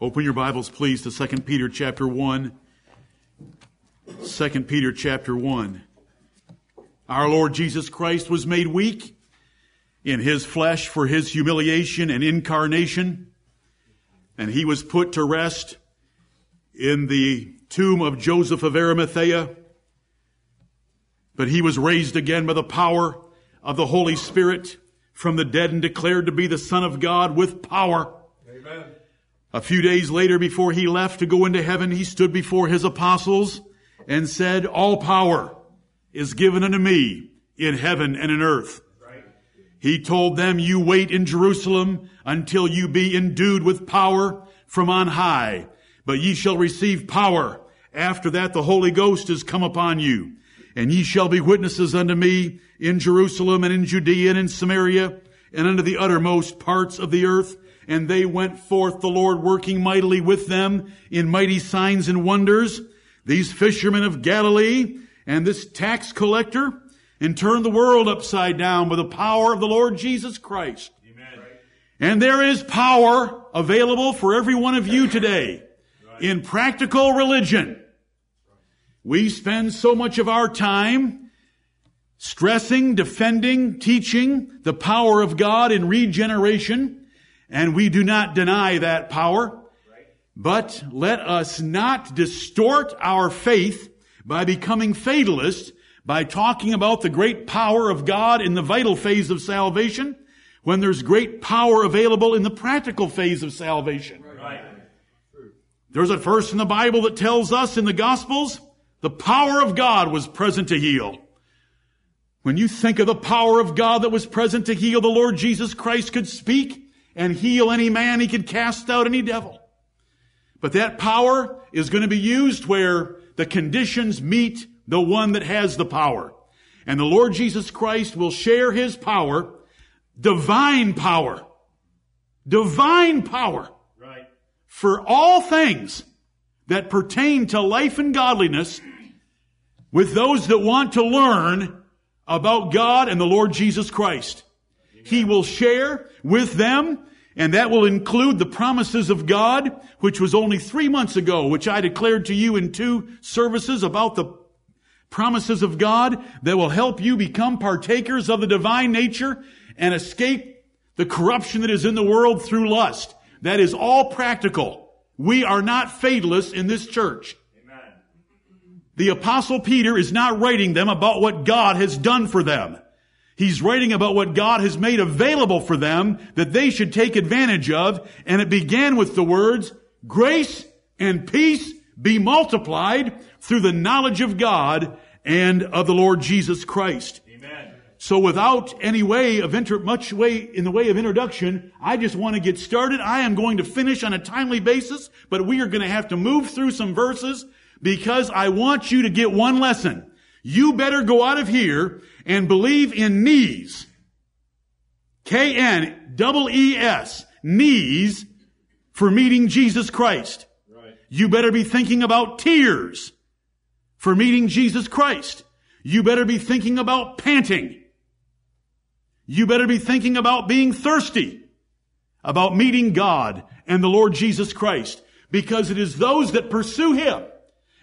Open your Bibles, please, to 2 Peter chapter 1. 2 Peter chapter 1. Our Lord Jesus Christ was made weak in his flesh for his humiliation and incarnation, and he was put to rest in the tomb of Joseph of Arimathea. But he was raised again by the power of the Holy Spirit from the dead and declared to be the Son of God with power. Amen. A few days later, before he left to go into heaven, he stood before his apostles and said, All power is given unto me in heaven and in earth. He told them, You wait in Jerusalem until you be endued with power from on high, but ye shall receive power. After that, the Holy Ghost is come upon you, and ye shall be witnesses unto me in Jerusalem and in Judea and in Samaria and unto the uttermost parts of the earth and they went forth, the Lord working mightily with them in mighty signs and wonders. These fishermen of Galilee and this tax collector and turned the world upside down by the power of the Lord Jesus Christ. Amen. And there is power available for every one of you today in practical religion. We spend so much of our time stressing, defending, teaching the power of God in regeneration and we do not deny that power. But let us not distort our faith by becoming fatalists, by talking about the great power of God in the vital phase of salvation, when there's great power available in the practical phase of salvation. Right. There's a verse in the Bible that tells us in the Gospels, the power of God was present to heal. When you think of the power of God that was present to heal, the Lord Jesus Christ could speak and heal any man. He could cast out any devil. But that power is going to be used where the conditions meet the one that has the power. And the Lord Jesus Christ will share his power, divine power, divine power, right. for all things that pertain to life and godliness with those that want to learn about God and the Lord Jesus Christ. He will share with them, and that will include the promises of God, which was only three months ago, which I declared to you in two services about the promises of God that will help you become partakers of the divine nature and escape the corruption that is in the world through lust. That is all practical. We are not fatalists in this church. Amen. The apostle Peter is not writing them about what God has done for them. He's writing about what God has made available for them that they should take advantage of. And it began with the words, grace and peace be multiplied through the knowledge of God and of the Lord Jesus Christ. Amen. So without any way of inter- much way in the way of introduction, I just want to get started. I am going to finish on a timely basis, but we are going to have to move through some verses because I want you to get one lesson. You better go out of here and believe in knees. K-N-E-E-S. Knees for meeting Jesus Christ. Right. You better be thinking about tears for meeting Jesus Christ. You better be thinking about panting. You better be thinking about being thirsty about meeting God and the Lord Jesus Christ because it is those that pursue Him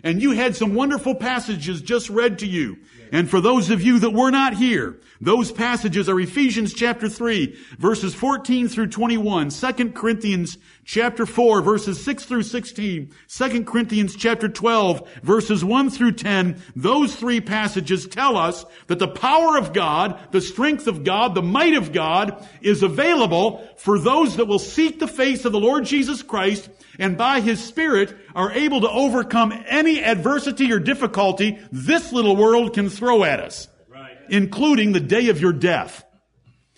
and you had some wonderful passages just read to you. And for those of you that were not here, those passages are Ephesians chapter 3, verses 14 through 21, 2 Corinthians chapter 4, verses 6 through 16, 2 Corinthians chapter 12, verses 1 through 10. Those three passages tell us that the power of God, the strength of God, the might of God is available for those that will seek the face of the Lord Jesus Christ and by His Spirit are able to overcome any adversity or difficulty this little world can throw at us, right. including the day of your death.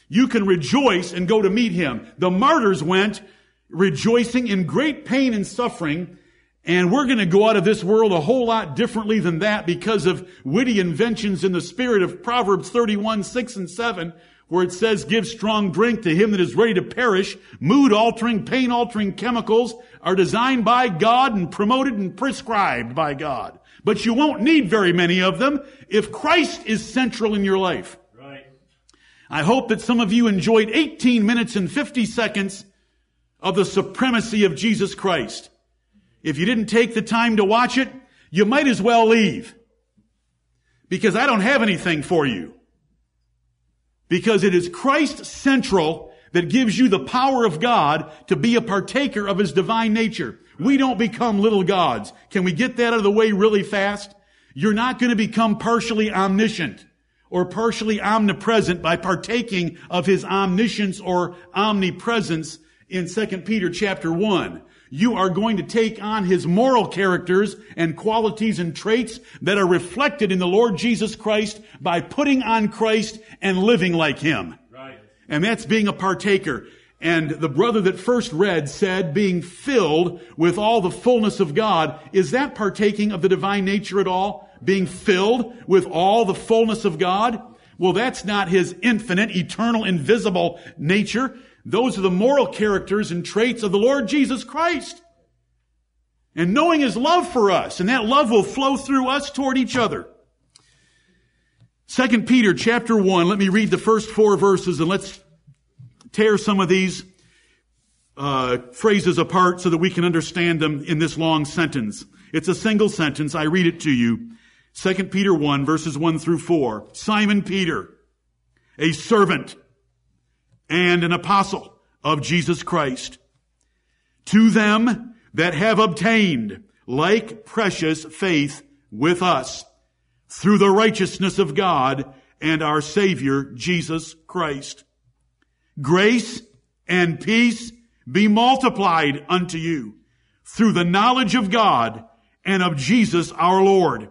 You can rejoice and go to meet Him. The martyrs went rejoicing in great pain and suffering, and we're going to go out of this world a whole lot differently than that because of witty inventions in the spirit of Proverbs 31, 6 and 7, where it says, give strong drink to him that is ready to perish. Mood altering, pain altering chemicals are designed by God and promoted and prescribed by God. But you won't need very many of them if Christ is central in your life. Right. I hope that some of you enjoyed 18 minutes and 50 seconds of the supremacy of Jesus Christ. If you didn't take the time to watch it, you might as well leave. Because I don't have anything for you. Because it is Christ central that gives you the power of God to be a partaker of His divine nature. We don't become little gods. Can we get that out of the way really fast? You're not going to become partially omniscient or partially omnipresent by partaking of His omniscience or omnipresence in 2 Peter chapter 1 you are going to take on his moral characters and qualities and traits that are reflected in the Lord Jesus Christ by putting on Christ and living like him. Right. And that's being a partaker. And the brother that first read said, being filled with all the fullness of God. Is that partaking of the divine nature at all? Being filled with all the fullness of God? Well, that's not his infinite, eternal, invisible nature. Those are the moral characters and traits of the Lord Jesus Christ. And knowing His love for us, and that love will flow through us toward each other. Second Peter chapter 1, let me read the first four verses and let's tear some of these uh, phrases apart so that we can understand them in this long sentence. It's a single sentence. I read it to you. Second Peter 1, verses 1 through 4. Simon Peter, a servant and an apostle of Jesus Christ. To them that have obtained like precious faith with us through the righteousness of God and our Savior Jesus Christ. Grace and peace be multiplied unto you through the knowledge of God and of Jesus our Lord,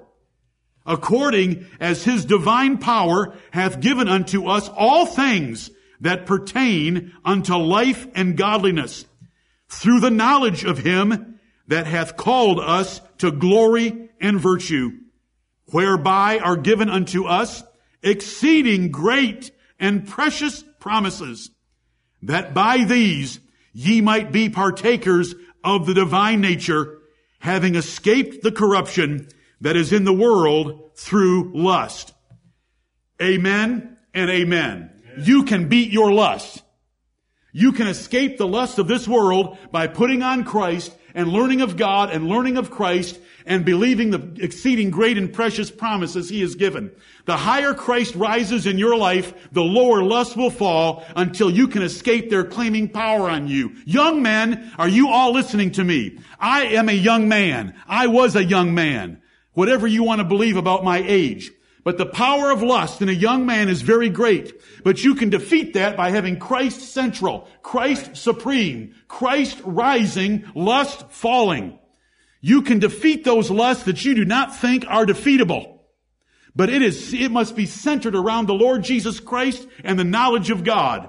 according as his divine power hath given unto us all things that pertain unto life and godliness through the knowledge of him that hath called us to glory and virtue, whereby are given unto us exceeding great and precious promises, that by these ye might be partakers of the divine nature, having escaped the corruption that is in the world through lust. Amen and amen. You can beat your lust. You can escape the lust of this world by putting on Christ and learning of God and learning of Christ and believing the exceeding great and precious promises He has given. The higher Christ rises in your life, the lower lust will fall until you can escape their claiming power on you. Young men, are you all listening to me? I am a young man. I was a young man. Whatever you want to believe about my age. But the power of lust in a young man is very great. But you can defeat that by having Christ central, Christ supreme, Christ rising, lust falling. You can defeat those lusts that you do not think are defeatable. But it is, it must be centered around the Lord Jesus Christ and the knowledge of God.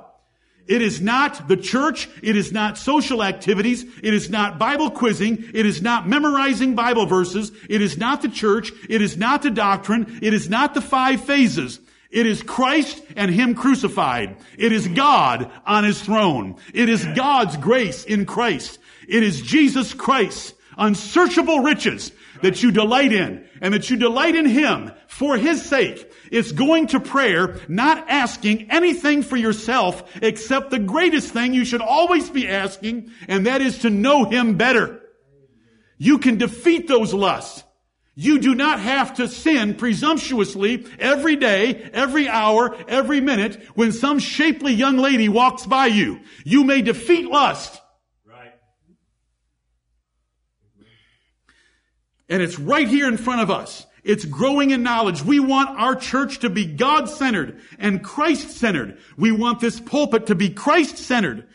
It is not the church. It is not social activities. It is not Bible quizzing. It is not memorizing Bible verses. It is not the church. It is not the doctrine. It is not the five phases. It is Christ and Him crucified. It is God on His throne. It is God's grace in Christ. It is Jesus Christ, unsearchable riches that you delight in and that you delight in Him for His sake. It's going to prayer, not asking anything for yourself except the greatest thing you should always be asking, and that is to know Him better. You can defeat those lusts. You do not have to sin presumptuously every day, every hour, every minute when some shapely young lady walks by you. You may defeat lust And it's right here in front of us. It's growing in knowledge. We want our church to be God-centered and Christ-centered. We want this pulpit to be Christ-centered.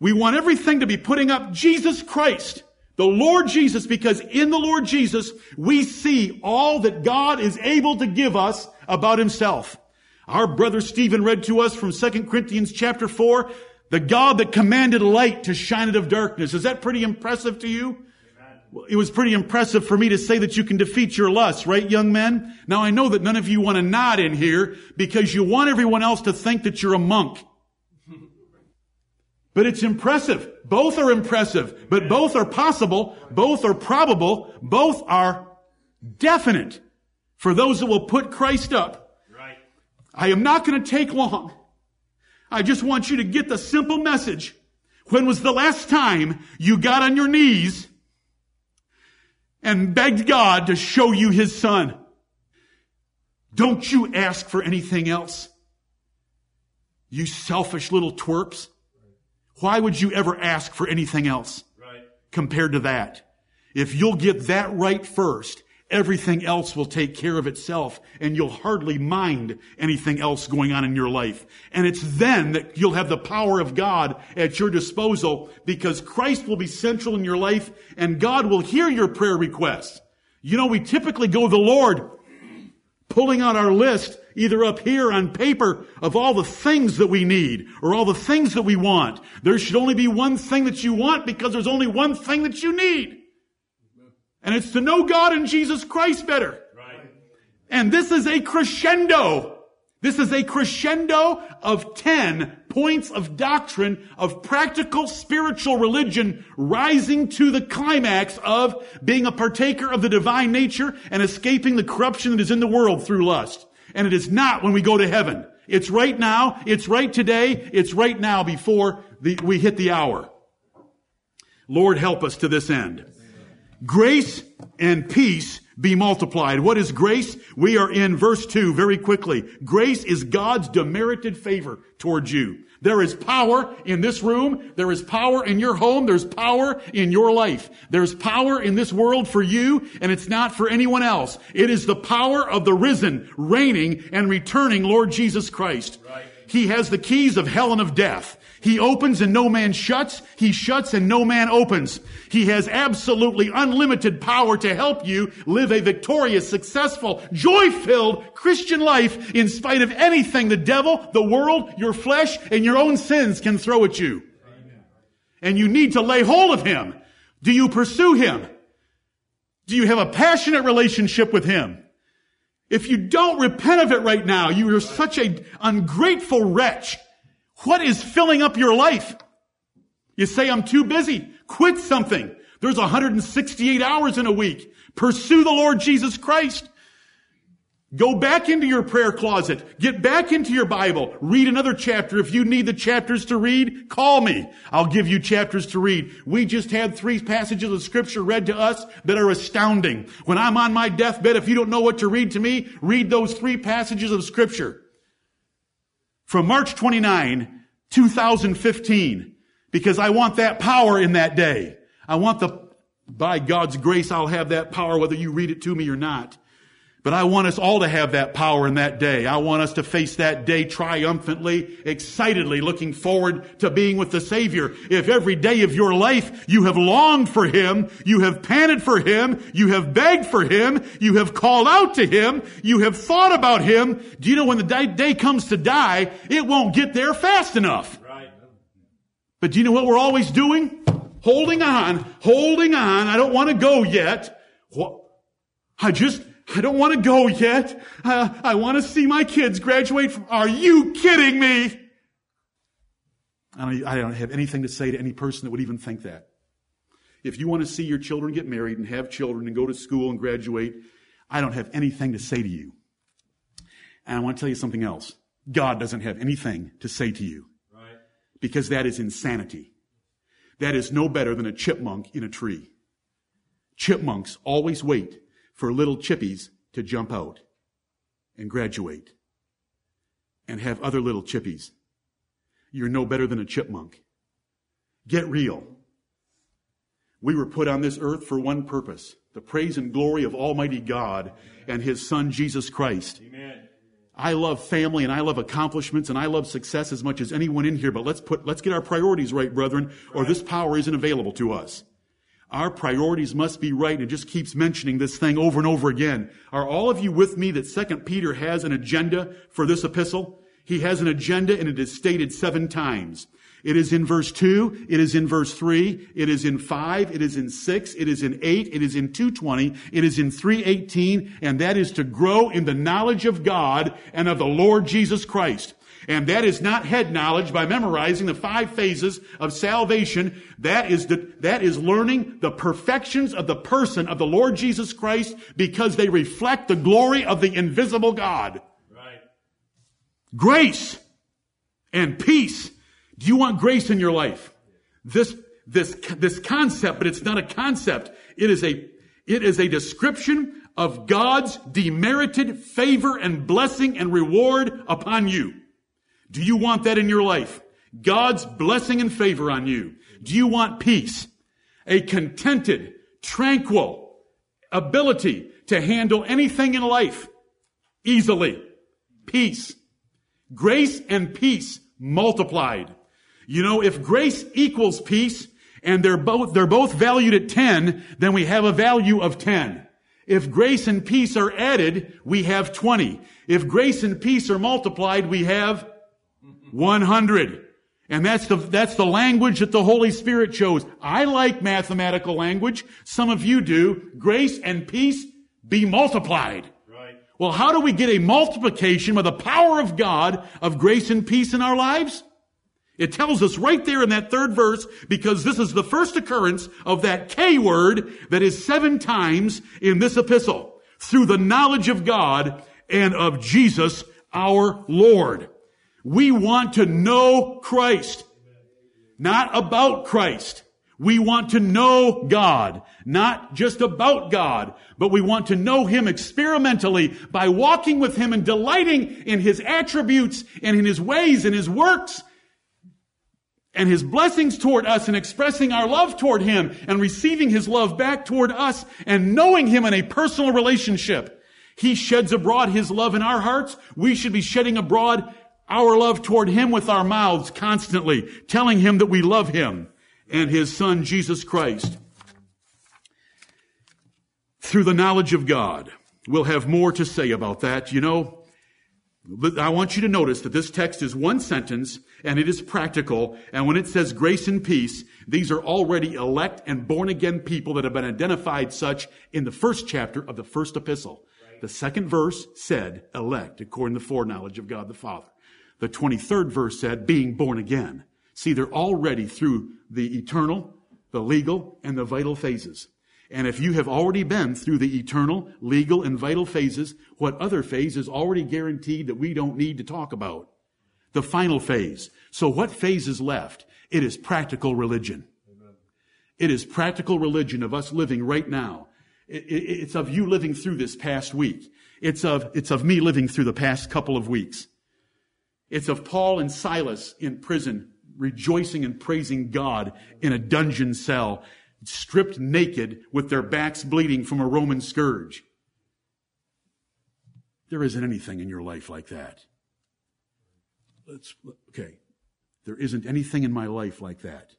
We want everything to be putting up Jesus Christ, the Lord Jesus, because in the Lord Jesus, we see all that God is able to give us about himself. Our brother Stephen read to us from 2 Corinthians chapter 4, the God that commanded light to shine out of darkness. Is that pretty impressive to you? It was pretty impressive for me to say that you can defeat your lust, right, young men? Now I know that none of you want to nod in here because you want everyone else to think that you're a monk. But it's impressive. Both are impressive, but both are possible, both are probable, both are definite for those that will put Christ up. Right. I am not going to take long. I just want you to get the simple message When was the last time you got on your knees and begged God to show you his son? Don't you ask for anything else? You selfish little twerps. Why would you ever ask for anything else right. compared to that? If you'll get that right first, everything else will take care of itself and you'll hardly mind anything else going on in your life. And it's then that you'll have the power of God at your disposal because Christ will be central in your life and God will hear your prayer requests. You know, we typically go to the Lord pulling out our list either up here on paper of all the things that we need or all the things that we want. There should only be one thing that you want because there's only one thing that you need. And it's to know God and Jesus Christ better. Right. And this is a crescendo. This is a crescendo of 10 points of doctrine of practical spiritual religion rising to the climax of being a partaker of the divine nature and escaping the corruption that is in the world through lust. And it is not when we go to heaven. It's right now. It's right today. It's right now before the, we hit the hour. Lord help us to this end. Grace and peace be multiplied. What is grace? We are in verse 2 very quickly. Grace is God's demerited favor towards you. There is power in this room. There is power in your home. There's power in your life. There's power in this world for you, and it's not for anyone else. It is the power of the risen, reigning, and returning Lord Jesus Christ. Right. He has the keys of hell and of death. He opens and no man shuts. He shuts and no man opens. He has absolutely unlimited power to help you live a victorious, successful, joy-filled Christian life in spite of anything the devil, the world, your flesh, and your own sins can throw at you. And you need to lay hold of Him. Do you pursue Him? Do you have a passionate relationship with Him? If you don't repent of it right now, you are such an ungrateful wretch what is filling up your life? You say, I'm too busy. Quit something. There's 168 hours in a week. Pursue the Lord Jesus Christ. Go back into your prayer closet. Get back into your Bible. Read another chapter. If you need the chapters to read, call me. I'll give you chapters to read. We just had three passages of scripture read to us that are astounding. When I'm on my deathbed, if you don't know what to read to me, read those three passages of scripture from March 29, 2015, because I want that power in that day. I want the, by God's grace, I'll have that power whether you read it to me or not. But I want us all to have that power in that day. I want us to face that day triumphantly, excitedly, looking forward to being with the Savior. If every day of your life you have longed for Him, you have panted for Him, you have begged for Him, you have called out to Him, you have thought about Him, do you know when the day comes to die, it won't get there fast enough. Right. But do you know what we're always doing? Holding on, holding on. I don't want to go yet. What? I just, I don't want to go yet. Uh, I want to see my kids graduate from, are you kidding me? I don't, I don't have anything to say to any person that would even think that. If you want to see your children get married and have children and go to school and graduate, I don't have anything to say to you. And I want to tell you something else. God doesn't have anything to say to you. Right. Because that is insanity. That is no better than a chipmunk in a tree. Chipmunks always wait for little chippies to jump out and graduate and have other little chippies. You're no better than a chipmunk. Get real. We were put on this earth for one purpose the praise and glory of Almighty God and His Son Jesus Christ. Amen. I love family and I love accomplishments and I love success as much as anyone in here, but let's put, let's get our priorities right, brethren, or this power isn't available to us. Our priorities must be right. And it just keeps mentioning this thing over and over again. Are all of you with me that Second Peter has an agenda for this epistle? He has an agenda and it is stated seven times. It is in verse 2, it is in verse 3, it is in 5, it is in 6, it is in 8, it is in 220, it is in 318, and that is to grow in the knowledge of God and of the Lord Jesus Christ. And that is not head knowledge by memorizing the five phases of salvation. That is, the, that is learning the perfections of the person of the Lord Jesus Christ because they reflect the glory of the invisible God. Right. Grace and peace. Do you want grace in your life? this, this, this concept, but it's not a concept. It is a, it is a description of God's demerited favor and blessing and reward upon you. Do you want that in your life? God's blessing and favor on you. Do you want peace? A contented, tranquil ability to handle anything in life easily. Peace. Grace and peace multiplied. You know, if grace equals peace and they're both, they're both valued at 10, then we have a value of 10. If grace and peace are added, we have 20. If grace and peace are multiplied, we have 100. And that's the, that's the language that the Holy Spirit chose. I like mathematical language. Some of you do. Grace and peace be multiplied. Right. Well, how do we get a multiplication with the power of God of grace and peace in our lives? It tells us right there in that third verse because this is the first occurrence of that K word that is seven times in this epistle through the knowledge of God and of Jesus our Lord. We want to know Christ, not about Christ. We want to know God, not just about God, but we want to know Him experimentally by walking with Him and delighting in His attributes and in His ways and His works and His blessings toward us and expressing our love toward Him and receiving His love back toward us and knowing Him in a personal relationship. He sheds abroad His love in our hearts. We should be shedding abroad our love toward Him with our mouths constantly, telling Him that we love Him and His Son, Jesus Christ. Through the knowledge of God. We'll have more to say about that. You know, I want you to notice that this text is one sentence and it is practical. And when it says grace and peace, these are already elect and born again people that have been identified such in the first chapter of the first epistle. Right. The second verse said elect according to the foreknowledge of God the Father. The 23rd verse said being born again. See, they're already through the eternal, the legal, and the vital phases. And if you have already been through the eternal, legal, and vital phases, what other phase is already guaranteed that we don't need to talk about? The final phase. So what phase is left? It is practical religion. Amen. It is practical religion of us living right now. It, it, it's of you living through this past week. It's of, it's of me living through the past couple of weeks. It's of Paul and Silas in prison, rejoicing and praising God in a dungeon cell stripped naked with their backs bleeding from a Roman scourge. There isn't anything in your life like that. Let's, okay. There isn't anything in my life like that.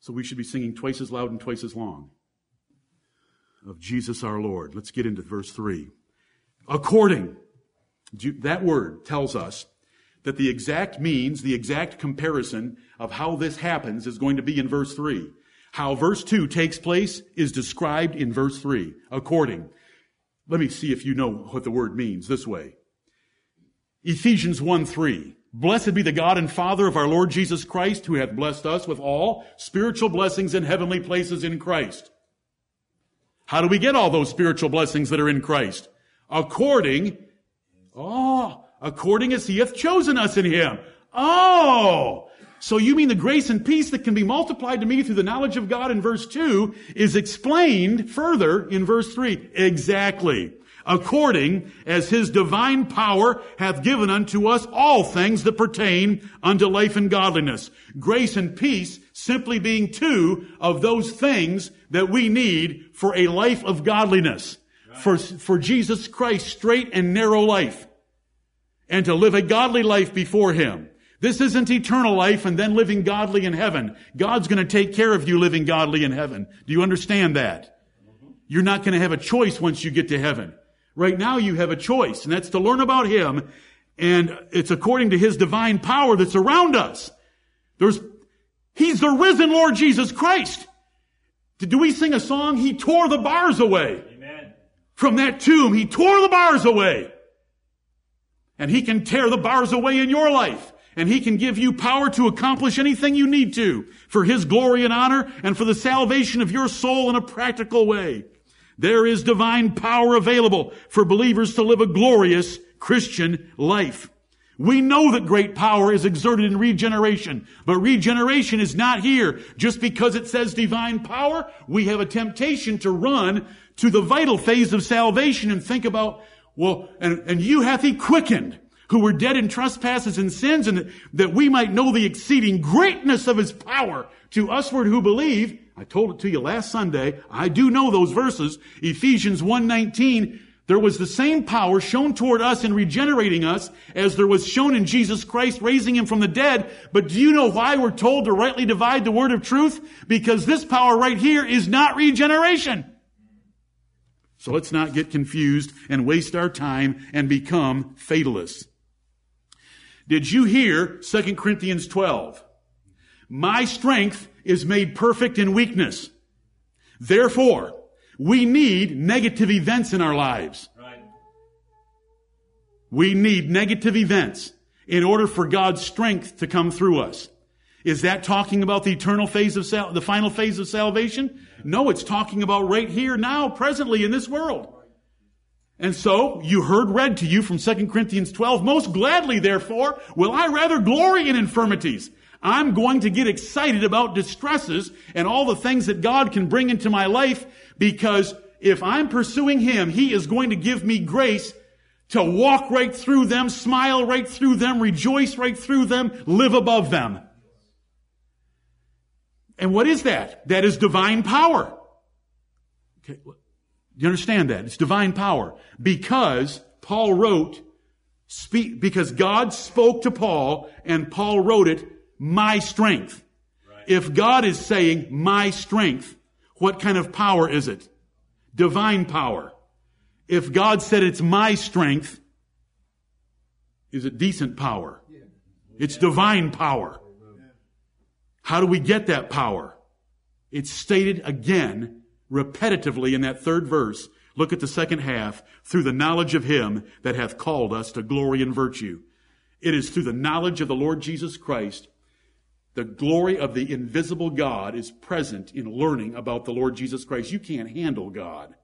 So we should be singing twice as loud and twice as long of Jesus our Lord. Let's get into verse 3. According, that word tells us that the exact means, the exact comparison of how this happens is going to be in verse 3. How verse 2 takes place is described in verse 3, according. Let me see if you know what the word means this way. Ephesians 1 3. Blessed be the God and Father of our Lord Jesus Christ, who hath blessed us with all spiritual blessings in heavenly places in Christ. How do we get all those spiritual blessings that are in Christ? According, oh, according as he hath chosen us in him. Oh, so you mean the grace and peace that can be multiplied to me through the knowledge of God in verse 2 is explained further in verse 3. Exactly. According as his divine power hath given unto us all things that pertain unto life and godliness. Grace and peace simply being two of those things that we need for a life of godliness. For, for Jesus Christ, straight and narrow life. And to live a godly life before him. This isn't eternal life and then living godly in heaven. God's going to take care of you living godly in heaven. Do you understand that? You're not going to have a choice once you get to heaven. Right now you have a choice, and that's to learn about Him, and it's according to His divine power that's around us. There's, He's the risen Lord Jesus Christ. Do we sing a song? He tore the bars away. Amen. From that tomb, He tore the bars away. And He can tear the bars away in your life and He can give you power to accomplish anything you need to for His glory and honor and for the salvation of your soul in a practical way. There is divine power available for believers to live a glorious Christian life. We know that great power is exerted in regeneration, but regeneration is not here. Just because it says divine power, we have a temptation to run to the vital phase of salvation and think about, well, and, and you hath he quickened, who were dead in trespasses and sins, and that, that we might know the exceeding greatness of his power to usward who believe. I told it to you last Sunday. I do know those verses. Ephesians 119 there was the same power shown toward us in regenerating us as there was shown in Jesus Christ raising him from the dead. But do you know why we're told to rightly divide the word of truth? Because this power right here is not regeneration. So let's not get confused and waste our time and become fatalists. Did you hear 2 Corinthians 12? My strength is made perfect in weakness. Therefore, we need negative events in our lives. Right. We need negative events in order for God's strength to come through us. Is that talking about the eternal phase of sal- the final phase of salvation? No, it's talking about right here, now, presently in this world. And so, you heard read to you from 2 Corinthians 12, most gladly therefore will I rather glory in infirmities. I'm going to get excited about distresses and all the things that God can bring into my life because if I'm pursuing Him, He is going to give me grace to walk right through them, smile right through them, rejoice right through them, live above them. And what is that? That is divine power. Okay. Do you understand that? It's divine power. Because Paul wrote, speak, because God spoke to Paul and Paul wrote it, my strength. Right. If God is saying my strength, what kind of power is it? Divine power. If God said it's my strength, is it decent power? It's divine power. How do we get that power? It's stated again, repetitively in that third verse. Look at the second half. Through the knowledge of Him that hath called us to glory and virtue. It is through the knowledge of the Lord Jesus Christ the glory of the invisible God is present in learning about the Lord Jesus Christ. You can't handle God.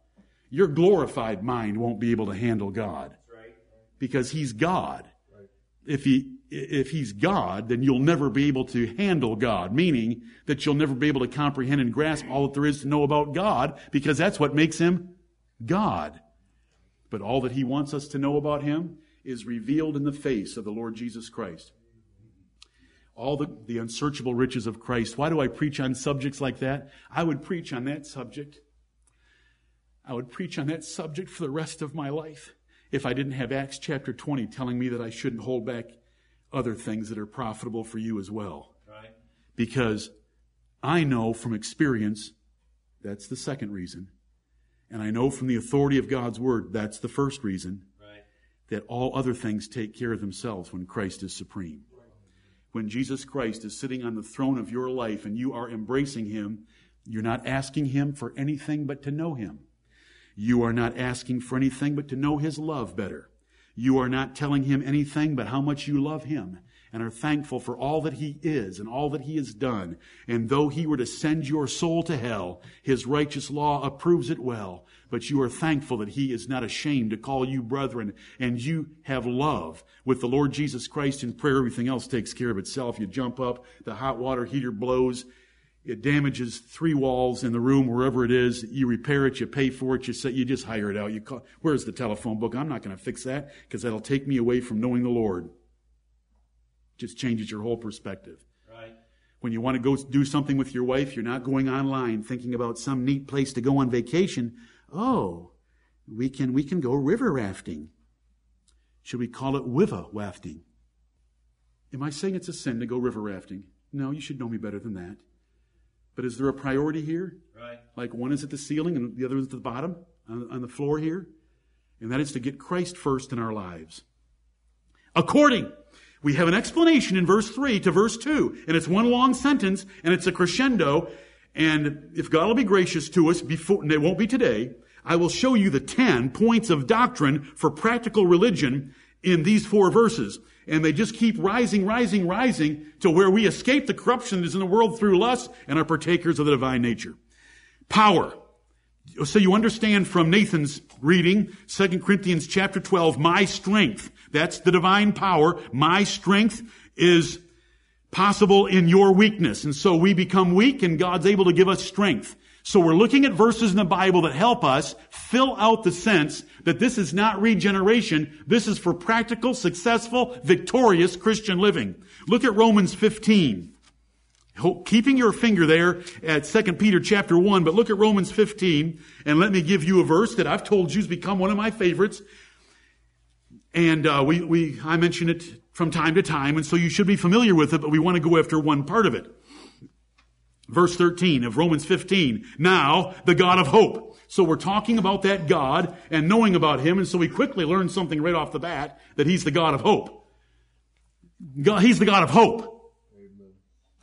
Your glorified mind won't be able to handle God because He's God. If He if He's God, then you'll never be able to handle God, meaning that you'll never be able to comprehend and grasp all that there is to know about God because that's what makes Him God. But all that He wants us to know about Him is revealed in the face of the Lord Jesus Christ all the, the unsearchable riches of Christ. Why do I preach on subjects like that? I would preach on that subject. I would preach on that subject for the rest of my life if I didn't have Acts chapter 20 telling me that I shouldn't hold back other things that are profitable for you as well. Right. Because I know from experience, that's the second reason. And I know from the authority of God's word, that's the first reason, right. that all other things take care of themselves when Christ is supreme when Jesus Christ is sitting on the throne of your life and you are embracing Him, you're not asking Him for anything but to know Him. You are not asking for anything but to know His love better. You are not telling Him anything but how much you love Him and are thankful for all that he is and all that he has done. And though he were to send your soul to hell, his righteous law approves it well. But you are thankful that he is not ashamed to call you brethren and you have love with the Lord Jesus Christ in prayer. Everything else takes care of itself. You jump up, the hot water heater blows, it damages three walls in the room, wherever it is. You repair it, you pay for it, you say, you just hire it out. You call, where's the telephone book? I'm not going to fix that because that'll take me away from knowing the Lord just changes your whole perspective. Right. When you want to go do something with your wife, you're not going online thinking about some neat place to go on vacation. Oh, we can, we can go river rafting. Should we call it wiva wafting? Am I saying it's a sin to go river rafting? No, you should know me better than that. But is there a priority here? Right. Like one is at the ceiling and the other is at the bottom on, on the floor here? And that is to get Christ first in our lives. According we have an explanation in verse 3 to verse 2, and it's one long sentence, and it's a crescendo, and if God will be gracious to us before, and it won't be today, I will show you the 10 points of doctrine for practical religion in these four verses. And they just keep rising, rising, rising to where we escape the corruption that is in the world through lust and are partakers of the divine nature. Power. so you understand from Nathan's reading, 2 Corinthians chapter 12, my strength, that's the divine power, my strength is possible in your weakness. And so we become weak and God's able to give us strength. So we're looking at verses in the Bible that help us fill out the sense that this is not regeneration. This is for practical, successful, victorious Christian living. Look at Romans 15. Keeping your finger there at 2 Peter chapter 1, but look at Romans 15 and let me give you a verse that I've told you has become one of my favorites. And uh, we, we, I mention it from time to time, and so you should be familiar with it, but we want to go after one part of it. Verse 13 of Romans 15. Now, the God of hope. So we're talking about that God and knowing about Him, and so we quickly learn something right off the bat, that He's the God of hope. God, he's the God of hope.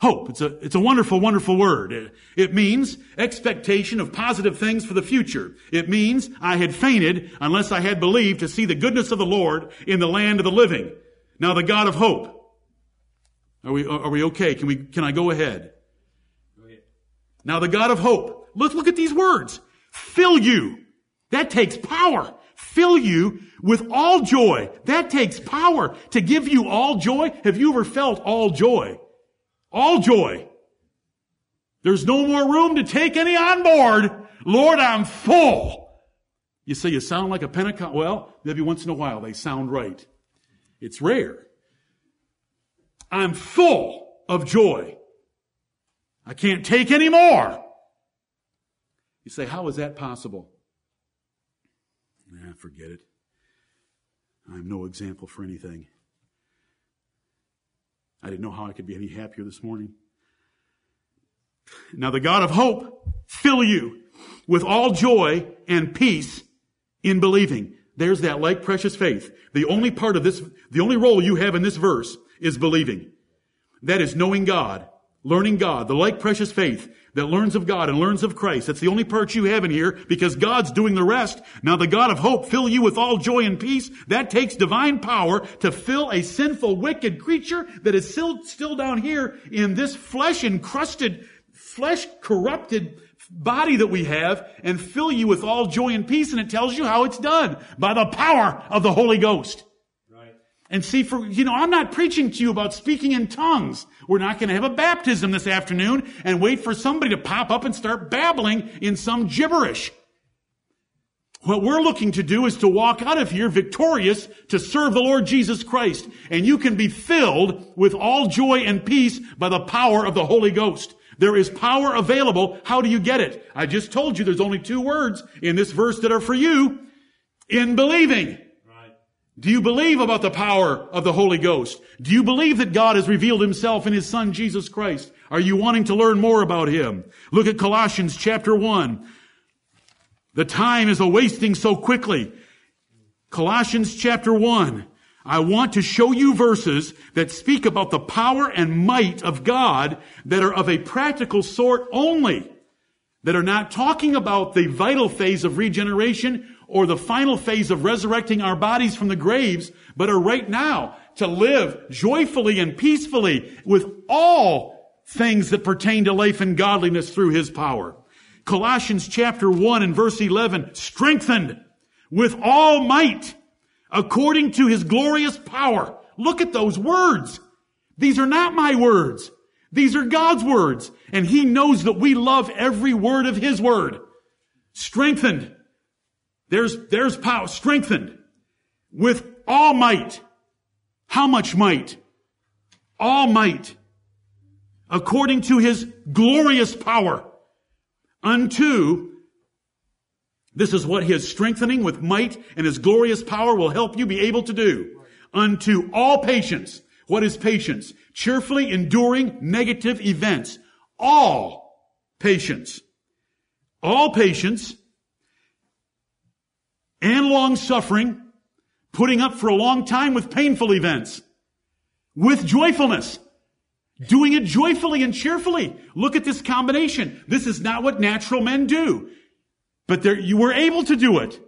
Hope. It's a, it's a wonderful, wonderful word. It, it, means expectation of positive things for the future. It means I had fainted unless I had believed to see the goodness of the Lord in the land of the living. Now the God of hope. Are we, are we okay? Can we, can I go ahead? Now the God of hope. Let's look at these words. Fill you. That takes power. Fill you with all joy. That takes power to give you all joy. Have you ever felt all joy? All joy. There's no more room to take any on board. Lord, I'm full. You say you sound like a Pentecost. Well, maybe once in a while they sound right. It's rare. I'm full of joy. I can't take any more. You say, how is that possible? Nah, forget it. I'm no example for anything. I didn't know how I could be any happier this morning. Now the God of hope fill you with all joy and peace in believing. There's that like precious faith. The only part of this, the only role you have in this verse is believing. That is knowing God, learning God, the like precious faith that learns of God and learns of Christ. That's the only part you have in here because God's doing the rest. Now the God of hope fill you with all joy and peace. That takes divine power to fill a sinful, wicked creature that is still, still down here in this flesh encrusted, flesh corrupted body that we have and fill you with all joy and peace. And it tells you how it's done by the power of the Holy Ghost. And see, for, you know, I'm not preaching to you about speaking in tongues. We're not going to have a baptism this afternoon and wait for somebody to pop up and start babbling in some gibberish. What we're looking to do is to walk out of here victorious to serve the Lord Jesus Christ. And you can be filled with all joy and peace by the power of the Holy Ghost. There is power available. How do you get it? I just told you there's only two words in this verse that are for you. In believing. Do you believe about the power of the Holy Ghost? Do you believe that God has revealed himself in his son Jesus Christ? Are you wanting to learn more about him? Look at Colossians chapter 1. The time is a wasting so quickly. Colossians chapter 1. I want to show you verses that speak about the power and might of God that are of a practical sort only, that are not talking about the vital phase of regeneration or the final phase of resurrecting our bodies from the graves, but are right now to live joyfully and peacefully with all things that pertain to life and godliness through his power. Colossians chapter 1 and verse 11, strengthened with all might according to his glorious power. Look at those words. These are not my words. These are God's words. And he knows that we love every word of his word. Strengthened there's, there's power, strengthened with all might. How much might? All might. According to his glorious power. Unto, this is what his strengthening with might and his glorious power will help you be able to do. Unto all patience. What is patience? Cheerfully enduring negative events. All patience. All patience and long suffering, putting up for a long time with painful events, with joyfulness, doing it joyfully and cheerfully. Look at this combination. This is not what natural men do, but you were able to do it.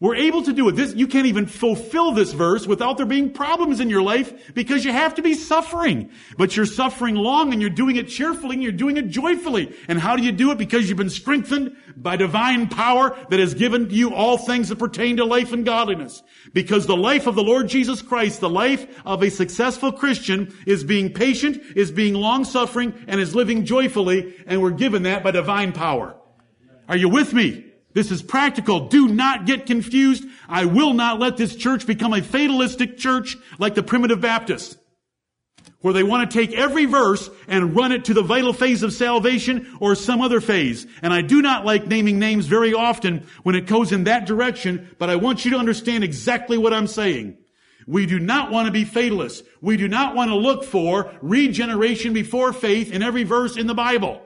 We're able to do it. This, you can't even fulfill this verse without there being problems in your life because you have to be suffering. But you're suffering long and you're doing it cheerfully and you're doing it joyfully. And how do you do it? Because you've been strengthened by divine power that has given you all things that pertain to life and godliness. Because the life of the Lord Jesus Christ, the life of a successful Christian is being patient, is being long suffering, and is living joyfully, and we're given that by divine power. Are you with me? This is practical. Do not get confused. I will not let this church become a fatalistic church like the primitive Baptists, where they want to take every verse and run it to the vital phase of salvation or some other phase. And I do not like naming names very often when it goes in that direction, but I want you to understand exactly what I'm saying. We do not want to be fatalists. We do not want to look for regeneration before faith in every verse in the Bible.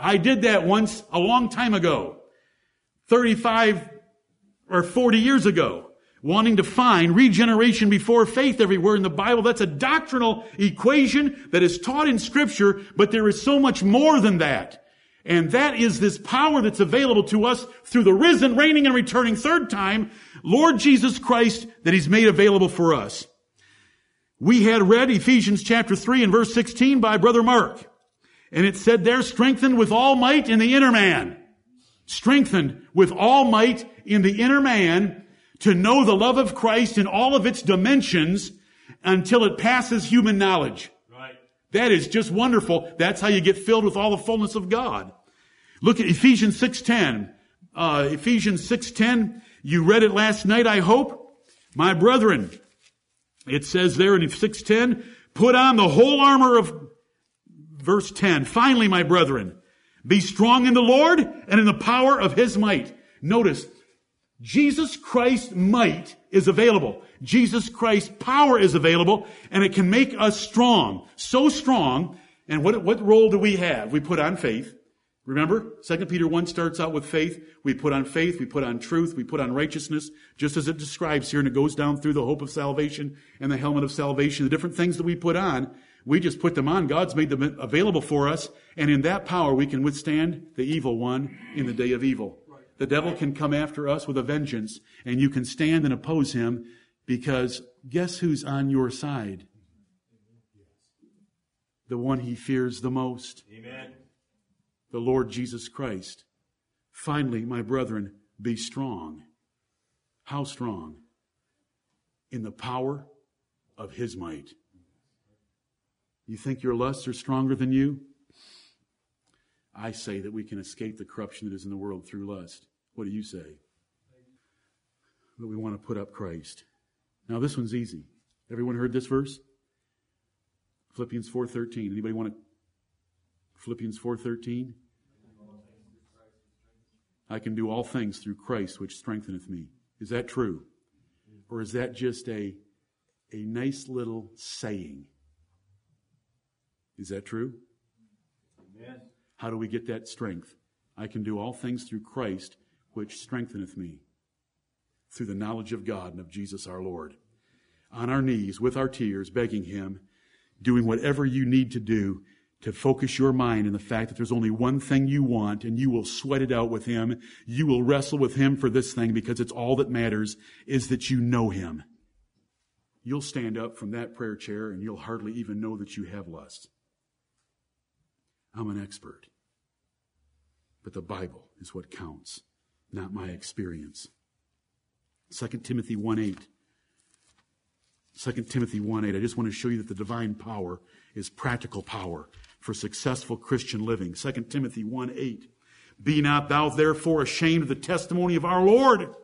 I did that once a long time ago. 35 or 40 years ago, wanting to find regeneration before faith everywhere in the Bible. That's a doctrinal equation that is taught in scripture, but there is so much more than that. And that is this power that's available to us through the risen, reigning, and returning third time, Lord Jesus Christ, that He's made available for us. We had read Ephesians chapter 3 and verse 16 by Brother Mark. And it said there, strengthened with all might in the inner man strengthened with all might in the inner man to know the love of Christ in all of its dimensions until it passes human knowledge. Right. That is just wonderful. That's how you get filled with all the fullness of God. Look at Ephesians 6.10. Uh, Ephesians 6.10. You read it last night, I hope. My brethren, it says there in 6.10, put on the whole armor of verse 10. Finally, my brethren, be strong in the Lord and in the power of His might. Notice, Jesus Christ's might is available. Jesus Christ's power is available and it can make us strong. So strong. And what, what role do we have? We put on faith. Remember, 2 Peter 1 starts out with faith. We put on faith, we put on truth, we put on righteousness, just as it describes here, and it goes down through the hope of salvation and the helmet of salvation, the different things that we put on. We just put them on. God's made them available for us. And in that power, we can withstand the evil one in the day of evil. The devil can come after us with a vengeance and you can stand and oppose him because guess who's on your side? The one he fears the most. Amen. The Lord Jesus Christ. Finally, my brethren, be strong. How strong? In the power of his might. You think your lusts are stronger than you? I say that we can escape the corruption that is in the world through lust. What do you say? But we want to put up Christ. Now this one's easy. Everyone heard this verse? Philippians 4:13. Anybody want to Philippians 4:13? I can do all things through Christ which strengtheneth me. Is that true? Or is that just a a nice little saying? Is that true? Amen. How do we get that strength? I can do all things through Christ, which strengtheneth me. Through the knowledge of God and of Jesus our Lord. On our knees, with our tears, begging Him, doing whatever you need to do to focus your mind in the fact that there's only one thing you want and you will sweat it out with Him. You will wrestle with Him for this thing because it's all that matters is that you know Him. You'll stand up from that prayer chair and you'll hardly even know that you have lust. I'm an expert. But the Bible is what counts, not my experience. 2 Timothy 1 8. 2 Timothy 1 8. I just want to show you that the divine power is practical power for successful Christian living. 2 Timothy 1 8. Be not thou therefore ashamed of the testimony of our Lord.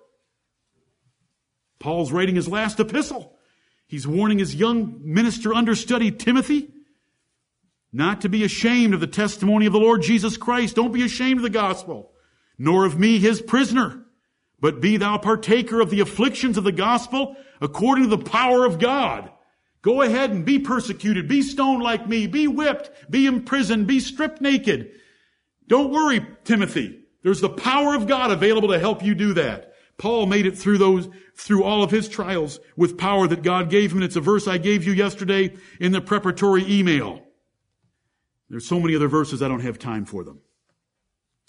Paul's writing his last epistle. He's warning his young minister understudy Timothy not to be ashamed of the testimony of the Lord Jesus Christ. Don't be ashamed of the gospel, nor of me, his prisoner, but be thou partaker of the afflictions of the gospel according to the power of God. Go ahead and be persecuted, be stoned like me, be whipped, be imprisoned, be stripped naked. Don't worry, Timothy. There's the power of God available to help you do that. Paul made it through those, through all of his trials with power that God gave him. And it's a verse I gave you yesterday in the preparatory email. There's so many other verses I don't have time for them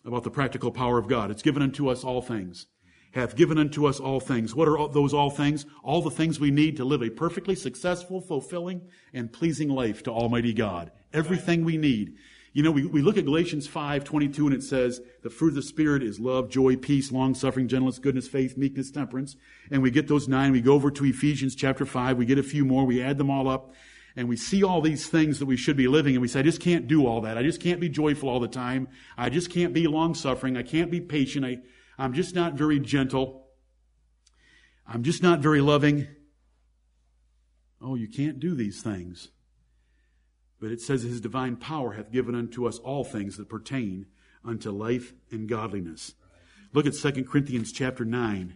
about the practical power of God. It's given unto us all things. hath given unto us all things. What are all, those all things? All the things we need to live a perfectly successful, fulfilling, and pleasing life to Almighty God. Everything we need. You know, we, we look at Galatians 5, 22, and it says, the fruit of the Spirit is love, joy, peace, long suffering, gentleness, goodness, faith, meekness, temperance. And we get those nine. We go over to Ephesians chapter 5. We get a few more. We add them all up. And we see all these things that we should be living, and we say, I just can't do all that. I just can't be joyful all the time. I just can't be long suffering. I can't be patient. I, I'm just not very gentle. I'm just not very loving. Oh, you can't do these things. But it says his divine power hath given unto us all things that pertain unto life and godliness. Look at 2 Corinthians chapter 9.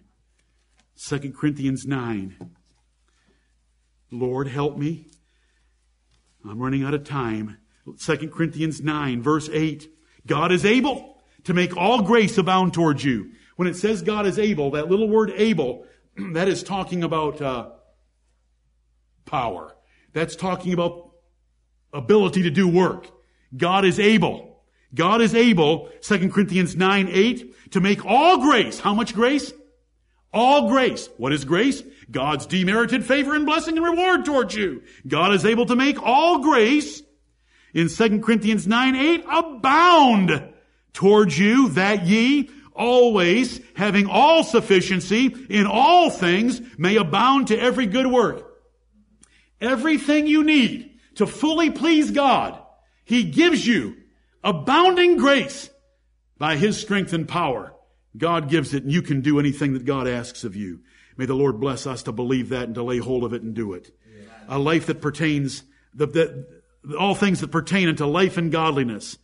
2 Corinthians 9. Lord, help me. I'm running out of time. 2 Corinthians 9, verse 8. God is able to make all grace abound towards you. When it says God is able, that little word able, that is talking about uh, power. That's talking about ability to do work. God is able. God is able, 2 Corinthians 9, 8, to make all grace. How much grace? All grace. What is grace? God's demerited favor and blessing and reward towards you. God is able to make all grace in 2 Corinthians 9, 8 abound towards you that ye always having all sufficiency in all things may abound to every good work. Everything you need to fully please God, He gives you abounding grace by His strength and power. God gives it and you can do anything that God asks of you. May the Lord bless us to believe that and to lay hold of it and do it. A life that pertains, the, all things that pertain unto life and godliness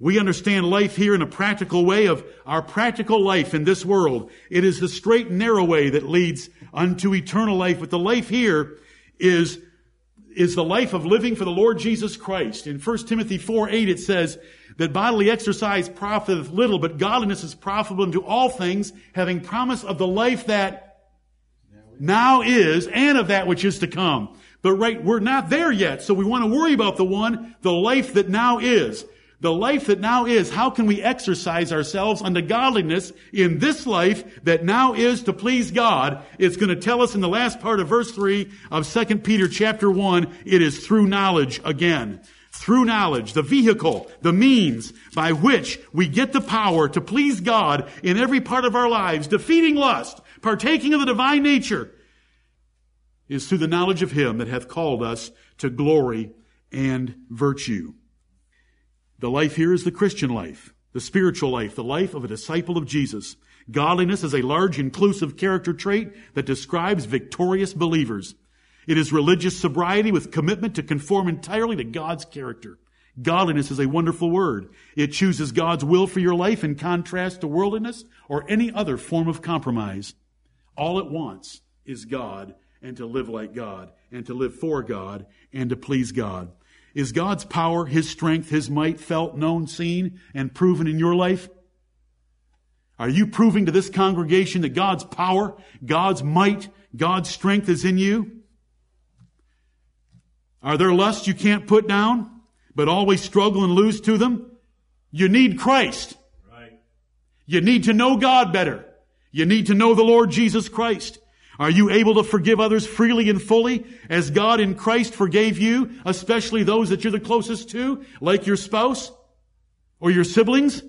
we understand life here in a practical way of our practical life in this world. It is the straight and narrow way that leads unto eternal life. But the life here is, is the life of living for the Lord Jesus Christ. In 1 Timothy 4, 8 it says that bodily exercise profiteth little, but godliness is profitable unto all things, having promise of the life that now is and of that which is to come. But right, we're not there yet, so we want to worry about the one, the life that now is. The life that now is, how can we exercise ourselves unto godliness in this life that now is to please God? It's going to tell us in the last part of verse 3 of 2 Peter chapter 1, it is through knowledge again. Through knowledge, the vehicle, the means by which we get the power to please God in every part of our lives, defeating lust, partaking of the divine nature, is through the knowledge of Him that hath called us to glory and virtue. The life here is the Christian life, the spiritual life, the life of a disciple of Jesus. Godliness is a large inclusive character trait that describes victorious believers. It is religious sobriety with commitment to conform entirely to God's character. Godliness is a wonderful word. It chooses God's will for your life in contrast to worldliness or any other form of compromise. All it wants is God and to live like God and to live for God and to please God. Is God's power, His strength, His might felt, known, seen, and proven in your life? Are you proving to this congregation that God's power, God's might, God's strength is in you? Are there lusts you can't put down, but always struggle and lose to them? You need Christ. Right. You need to know God better. You need to know the Lord Jesus Christ. Are you able to forgive others freely and fully as God in Christ forgave you, especially those that you're the closest to, like your spouse or your siblings?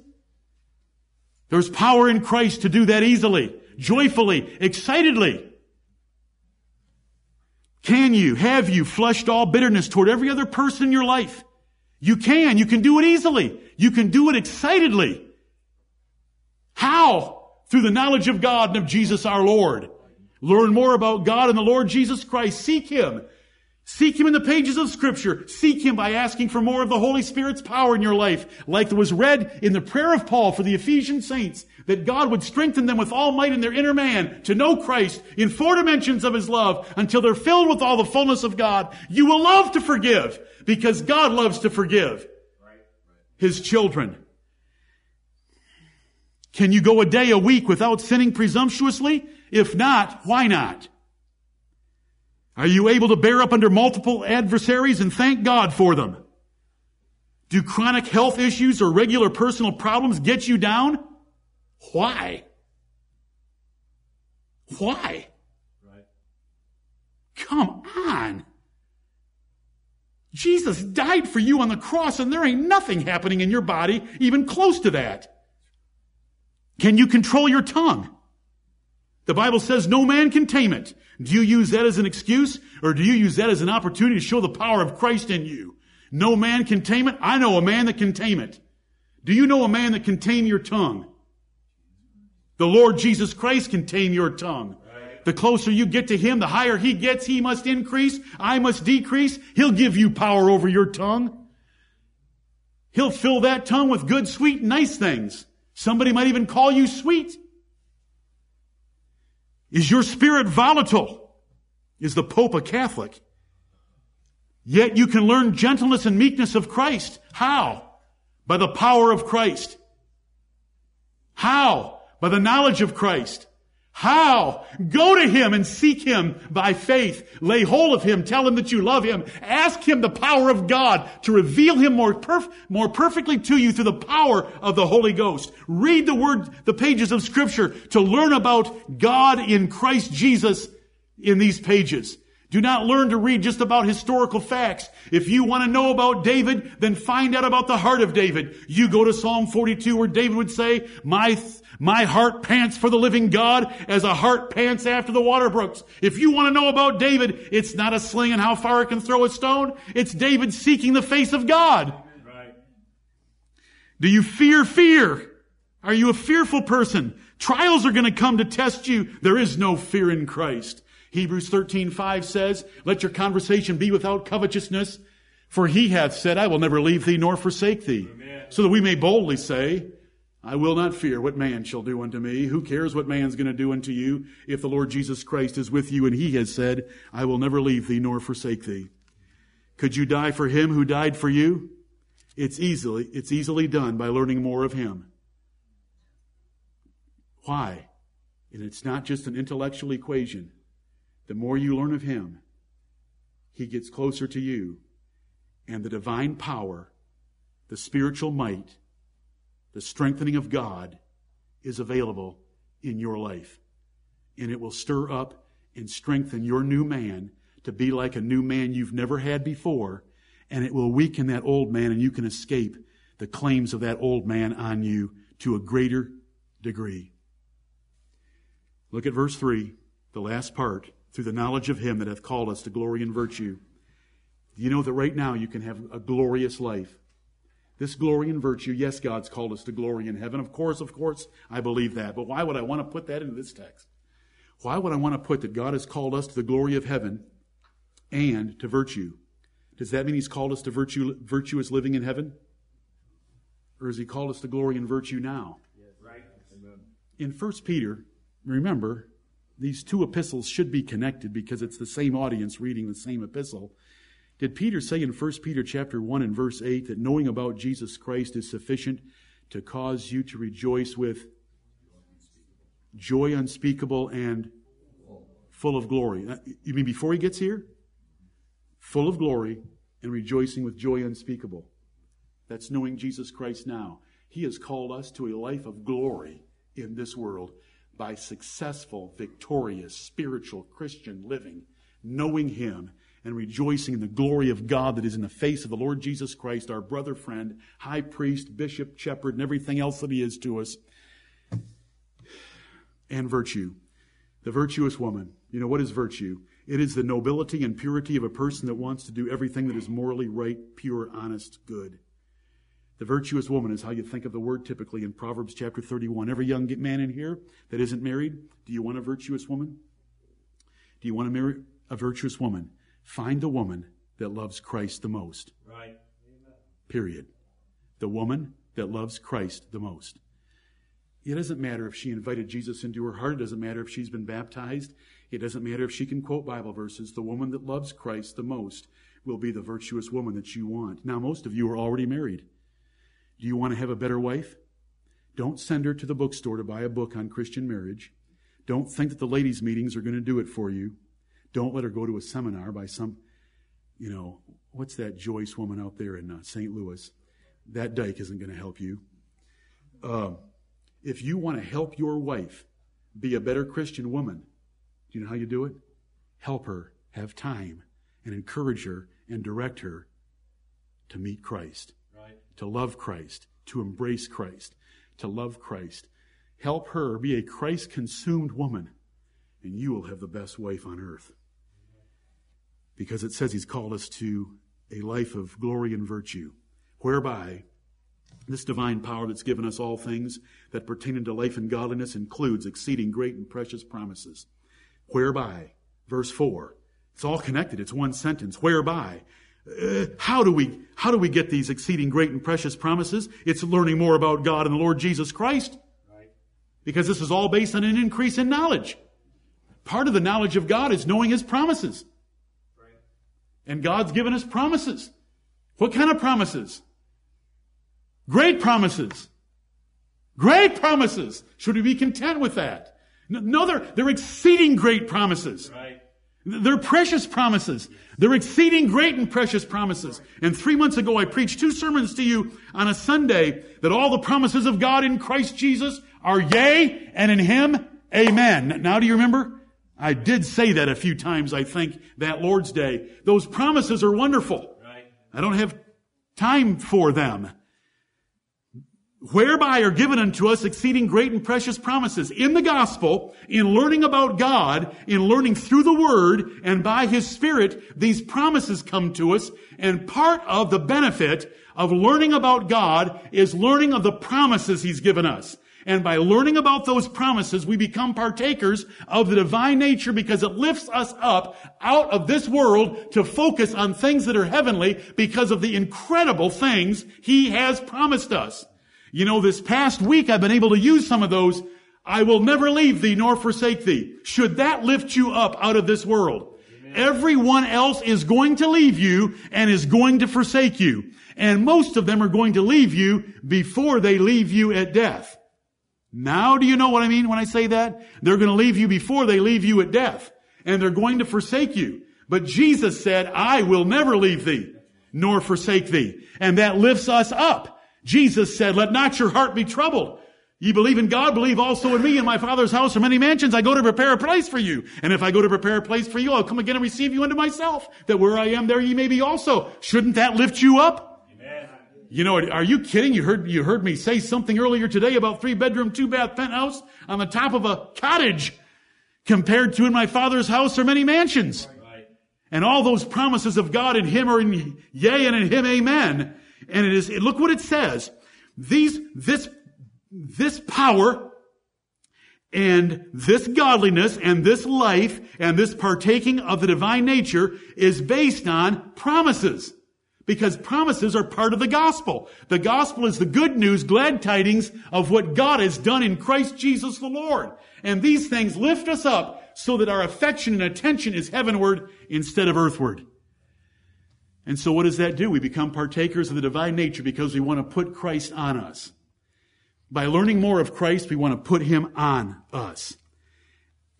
There's power in Christ to do that easily, joyfully, excitedly. Can you, have you flushed all bitterness toward every other person in your life? You can. You can do it easily. You can do it excitedly. How? Through the knowledge of God and of Jesus our Lord. Learn more about God and the Lord Jesus Christ. Seek Him. Seek Him in the pages of Scripture. Seek Him by asking for more of the Holy Spirit's power in your life, like it was read in the prayer of Paul for the Ephesian saints, that God would strengthen them with all might in their inner man to know Christ in four dimensions of His love until they're filled with all the fullness of God. You will love to forgive because God loves to forgive His children. Can you go a day, a week without sinning presumptuously? If not, why not? Are you able to bear up under multiple adversaries and thank God for them? Do chronic health issues or regular personal problems get you down? Why? Why? Right. Come on. Jesus died for you on the cross and there ain't nothing happening in your body even close to that. Can you control your tongue? The Bible says no man can tame it. Do you use that as an excuse or do you use that as an opportunity to show the power of Christ in you? No man can tame it. I know a man that can tame it. Do you know a man that can tame your tongue? The Lord Jesus Christ can tame your tongue. The closer you get to Him, the higher He gets. He must increase. I must decrease. He'll give you power over your tongue. He'll fill that tongue with good, sweet, nice things. Somebody might even call you sweet. Is your spirit volatile? Is the Pope a Catholic? Yet you can learn gentleness and meekness of Christ. How? By the power of Christ. How? By the knowledge of Christ. How? Go to Him and seek Him by faith. Lay hold of Him. Tell Him that you love Him. Ask Him the power of God to reveal Him more, perf- more perfectly to you through the power of the Holy Ghost. Read the word, the pages of Scripture to learn about God in Christ Jesus in these pages. Do not learn to read just about historical facts. If you want to know about David, then find out about the heart of David. You go to Psalm 42 where David would say, my my heart pants for the living God as a hart pants after the water brooks. If you want to know about David, it's not a sling and how far it can throw a stone. It's David seeking the face of God. Right. Do you fear fear? Are you a fearful person? Trials are going to come to test you. There is no fear in Christ. Hebrews 13, 5 says, let your conversation be without covetousness, for he hath said, I will never leave thee nor forsake thee. Amen. So that we may boldly say, I will not fear what man shall do unto me. Who cares what man's going to do unto you if the Lord Jesus Christ is with you and he has said, I will never leave thee nor forsake thee. Could you die for him who died for you? It's easily, it's easily done by learning more of him. Why? And it's not just an intellectual equation. The more you learn of him, he gets closer to you. And the divine power, the spiritual might, the strengthening of God is available in your life. And it will stir up and strengthen your new man to be like a new man you've never had before. And it will weaken that old man and you can escape the claims of that old man on you to a greater degree. Look at verse 3, the last part. Through the knowledge of him that hath called us to glory and virtue. You know that right now you can have a glorious life. This glory and virtue, yes, God's called us to glory in heaven. Of course, of course, I believe that. But why would I want to put that into this text? Why would I want to put that God has called us to the glory of heaven and to virtue? Does that mean He's called us to virtue, virtuous living in heaven? Or has He called us to glory and virtue now? Yes, right. In 1 Peter, remember, these two epistles should be connected because it's the same audience reading the same epistle. Did Peter say in 1 Peter chapter 1 and verse 8 that knowing about Jesus Christ is sufficient to cause you to rejoice with joy unspeakable and full of glory? Uh, you mean before he gets here? Full of glory and rejoicing with joy unspeakable. That's knowing Jesus Christ now. He has called us to a life of glory in this world by successful, victorious, spiritual Christian living, knowing Him and rejoicing in the glory of God that is in the face of the Lord Jesus Christ, our brother, friend, high priest, bishop, shepherd, and everything else that he is to us. And virtue. The virtuous woman. You know, what is virtue? It is the nobility and purity of a person that wants to do everything that is morally right, pure, honest, good. The virtuous woman is how you think of the word typically in Proverbs chapter 31. Every young man in here that isn't married, do you want a virtuous woman? Do you want to marry a virtuous woman? Find the woman that loves Christ the most. Right. Amen. Period. The woman that loves Christ the most. It doesn't matter if she invited Jesus into her heart. It doesn't matter if she's been baptized. It doesn't matter if she can quote Bible verses. The woman that loves Christ the most will be the virtuous woman that you want. Now, most of you are already married. Do you want to have a better wife? Don't send her to the bookstore to buy a book on Christian marriage. Don't think that the ladies' meetings are going to do it for you. Don't let her go to a seminar by some, you know, what's that Joyce woman out there in uh, St. Louis? That dyke isn't going to help you. Uh, if you want to help your wife be a better Christian woman, Do you know how you do it? Help her have time and encourage her and direct her to meet Christ. To love Christ, to embrace Christ, to love Christ. Help her be a Christ consumed woman, and you will have the best wife on earth. Because it says he's called us to a life of glory and virtue, whereby this divine power that's given us all things that pertain unto life and godliness includes exceeding great and precious promises. Whereby, verse 4, it's all connected. It's one sentence. Whereby, uh, how do we how do we get these exceeding great and precious promises? It's learning more about God and the Lord Jesus Christ. Right. Because this is all based on an increase in knowledge. Part of the knowledge of God is knowing His promises. Right. And God's given us promises. What kind of promises? Great promises. Great promises. Should we be content with that? No, they're, they're exceeding great promises. They're precious promises. They're exceeding great and precious promises. And three months ago, I preached two sermons to you on a Sunday that all the promises of God in Christ Jesus are yea, and in Him, amen. Now do you remember? I did say that a few times, I think, that Lord's Day. Those promises are wonderful. Right. I don't have time for them. Whereby are given unto us exceeding great and precious promises in the gospel, in learning about God, in learning through the word, and by his spirit, these promises come to us, and part of the benefit of learning about God is learning of the promises he's given us. And by learning about those promises, we become partakers of the divine nature because it lifts us up out of this world to focus on things that are heavenly because of the incredible things he has promised us. You know, this past week I've been able to use some of those. I will never leave thee nor forsake thee. Should that lift you up out of this world? Everyone else is going to leave you and is going to forsake you. And most of them are going to leave you before they leave you at death. Now do you know what I mean when I say that? They're going to leave you before they leave you at death. And they're going to forsake you. But Jesus said, I will never leave thee nor forsake thee. And that lifts us up. Jesus said, let not your heart be troubled. Ye believe in God, believe also in me. In my Father's house are many mansions. I go to prepare a place for you. And if I go to prepare a place for you, I'll come again and receive you unto myself, that where I am, there ye may be also. Shouldn't that lift you up? Amen. You know, are you kidding? You heard, you heard me say something earlier today about three bedroom, two bath penthouse on the top of a cottage compared to in my Father's house are many mansions. Right. And all those promises of God in Him are in yea and in Him amen. And it is, look what it says. These, this, this power and this godliness and this life and this partaking of the divine nature is based on promises. Because promises are part of the gospel. The gospel is the good news, glad tidings of what God has done in Christ Jesus the Lord. And these things lift us up so that our affection and attention is heavenward instead of earthward. And so what does that do? We become partakers of the divine nature because we want to put Christ on us. By learning more of Christ, we want to put Him on us.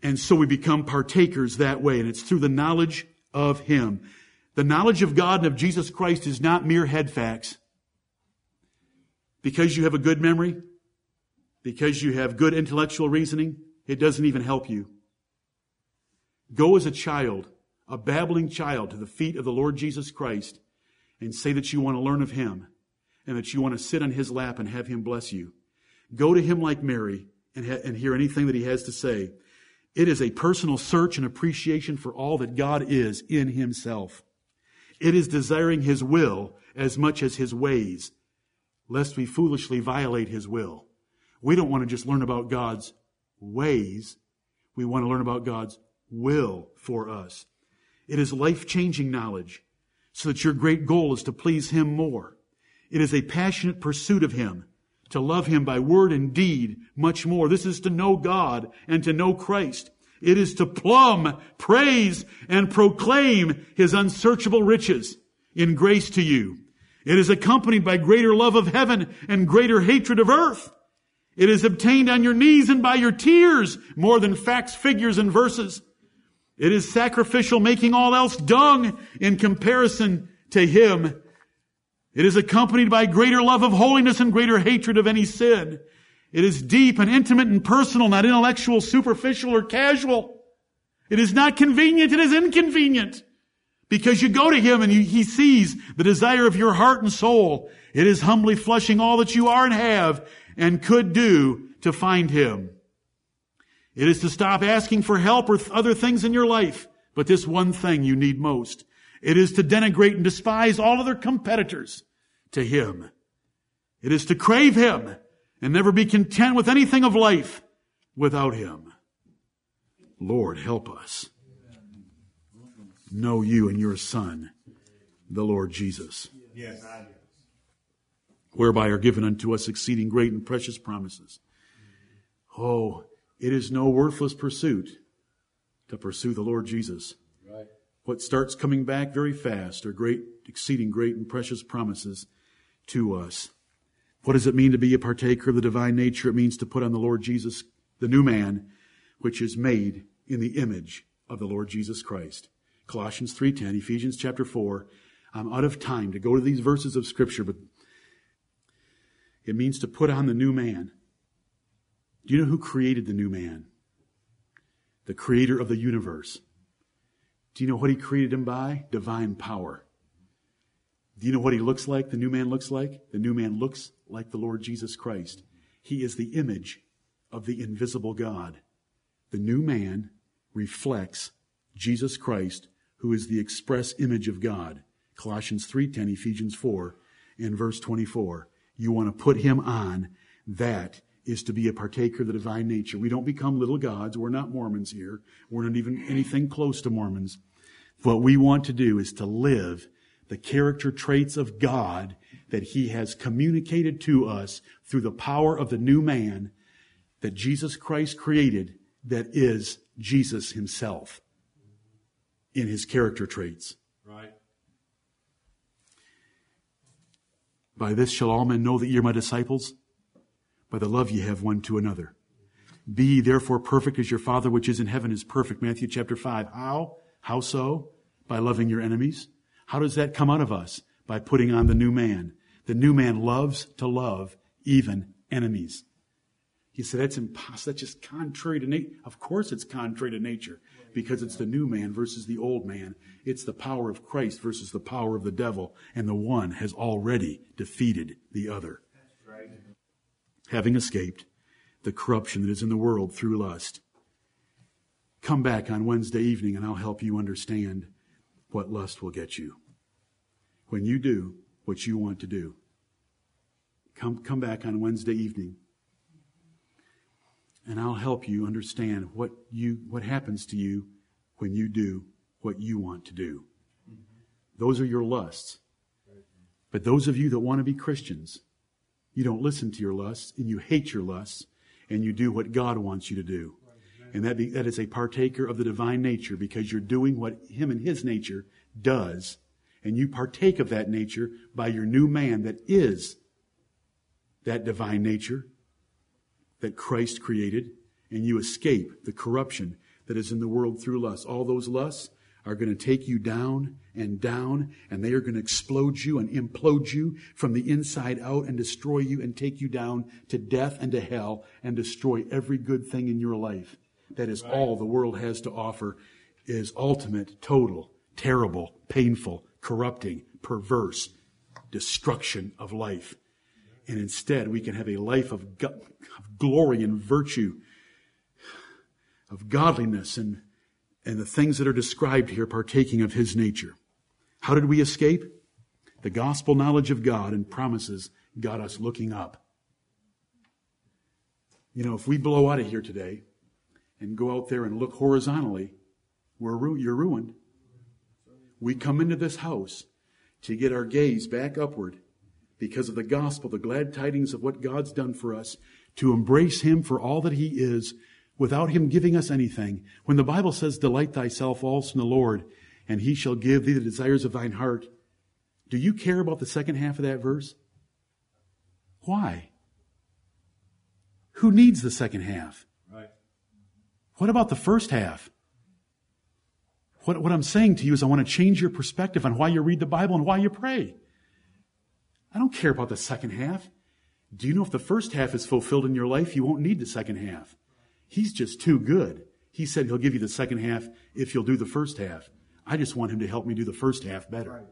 And so we become partakers that way, and it's through the knowledge of Him. The knowledge of God and of Jesus Christ is not mere head facts. Because you have a good memory, because you have good intellectual reasoning, it doesn't even help you. Go as a child, a babbling child, to the feet of the Lord Jesus Christ and say that you want to learn of Him and that you want to sit on His lap and have Him bless you. Go to Him like Mary and, ha- and hear anything that He has to say. It is a personal search and appreciation for all that God is in Himself. It is desiring His will as much as His ways, lest we foolishly violate His will. We don't want to just learn about God's ways. We want to learn about God's will for us. It is life-changing knowledge so that your great goal is to please Him more. It is a passionate pursuit of Him, to love Him by word and deed much more. This is to know God and to know Christ. It is to plumb, praise, and proclaim His unsearchable riches in grace to you. It is accompanied by greater love of heaven and greater hatred of earth. It is obtained on your knees and by your tears more than facts, figures, and verses. It is sacrificial, making all else dung in comparison to Him. It is accompanied by greater love of holiness and greater hatred of any sin. It is deep and intimate and personal, not intellectual, superficial, or casual. It is not convenient, it is inconvenient. Because you go to Him and you, He sees the desire of your heart and soul. It is humbly flushing all that you are and have and could do to find Him. It is to stop asking for help or other things in your life, but this one thing you need most. It is to denigrate and despise all other competitors to Him. It is to crave Him and never be content with anything of life without Him. Lord, help us know you and your Son, the Lord Jesus. Yes. Whereby are given unto us exceeding great and precious promises. Oh, it is no worthless pursuit to pursue the Lord Jesus. Right. What starts coming back very fast are great, exceeding great and precious promises to us. What does it mean to be a partaker of the divine nature? It means to put on the Lord Jesus, the new man, which is made in the image of the Lord Jesus Christ. Colossians 3:10, Ephesians chapter 4. I'm out of time to go to these verses of scripture, but it means to put on the new man. Do you know who created the new man? The creator of the universe. Do you know what he created him by? Divine power. Do you know what he looks like? The new man looks like? The new man looks like the Lord Jesus Christ. He is the image of the invisible God. The new man reflects Jesus Christ, who is the express image of God. Colossians 3:10, Ephesians 4, and verse 24. You want to put him on. That is to be a partaker of the divine nature. We don't become little gods. We're not Mormons here. We're not even anything close to Mormons. What we want to do is to live the character traits of God that he has communicated to us through the power of the new man that Jesus Christ created that is Jesus himself in his character traits. Right. By this shall all men know that you're my disciples, by the love ye have one to another. Be ye therefore perfect as your Father which is in heaven is perfect. Matthew chapter 5. How? How so? By loving your enemies how does that come out of us? By putting on the new man. The new man loves to love even enemies. He said, that's impossible. That's just contrary to nature. Of course it's contrary to nature because it's the new man versus the old man. It's the power of Christ versus the power of the devil. And the one has already defeated the other. Having escaped the corruption that is in the world through lust. Come back on Wednesday evening and I'll help you understand what lust will get you. When you do what you want to do. Come, come back on Wednesday evening and I'll help you understand what you, what happens to you when you do what you want to do. Mm-hmm. Those are your lusts. But those of you that want to be Christians, you don't listen to your lusts and you hate your lusts and you do what God wants you to do. And that, be, that is a partaker of the divine nature because you're doing what Him and His nature does. And you partake of that nature by your new man that is that divine nature that Christ created. And you escape the corruption that is in the world through lust. All those lusts are going to take you down and down, and they are going to explode you and implode you from the inside out and destroy you and take you down to death and to hell and destroy every good thing in your life that is all the world has to offer is ultimate, total, terrible, painful, corrupting, perverse destruction of life. And instead, we can have a life of, of glory and virtue, of godliness and, and the things that are described here partaking of his nature. How did we escape? The gospel knowledge of God and promises got us looking up. You know, if we blow out of here today, and go out there and look horizontally, we're ru- you're ruined. We come into this house to get our gaze back upward because of the gospel, the glad tidings of what God's done for us, to embrace Him for all that He is without Him giving us anything. When the Bible says, Delight thyself also in the Lord, and He shall give thee the desires of thine heart, do you care about the second half of that verse? Why? Who needs the second half? Right. What about the first half? What, what I'm saying to you is I want to change your perspective on why you read the Bible and why you pray. I don't care about the second half. Do you know if the first half is fulfilled in your life, you won't need the second half. He's just too good. He said he'll give you the second half if you'll do the first half. I just want him to help me do the first half better. Right.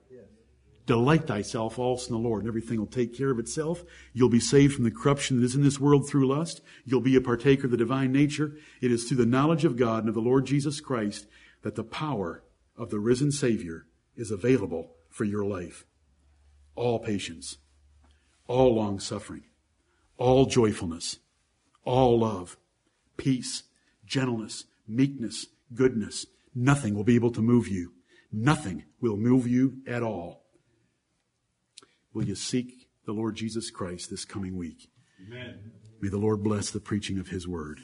Delight thyself also in the Lord, and everything will take care of itself. You'll be saved from the corruption that is in this world through lust. You'll be a partaker of the divine nature. It is through the knowledge of God and of the Lord Jesus Christ that the power of the risen Savior is available for your life. All patience, all long suffering, all joyfulness, all love, peace, gentleness, meekness, goodness. Nothing will be able to move you. Nothing will move you at all. Will you seek the Lord Jesus Christ this coming week? Amen. May the Lord bless the preaching of his word.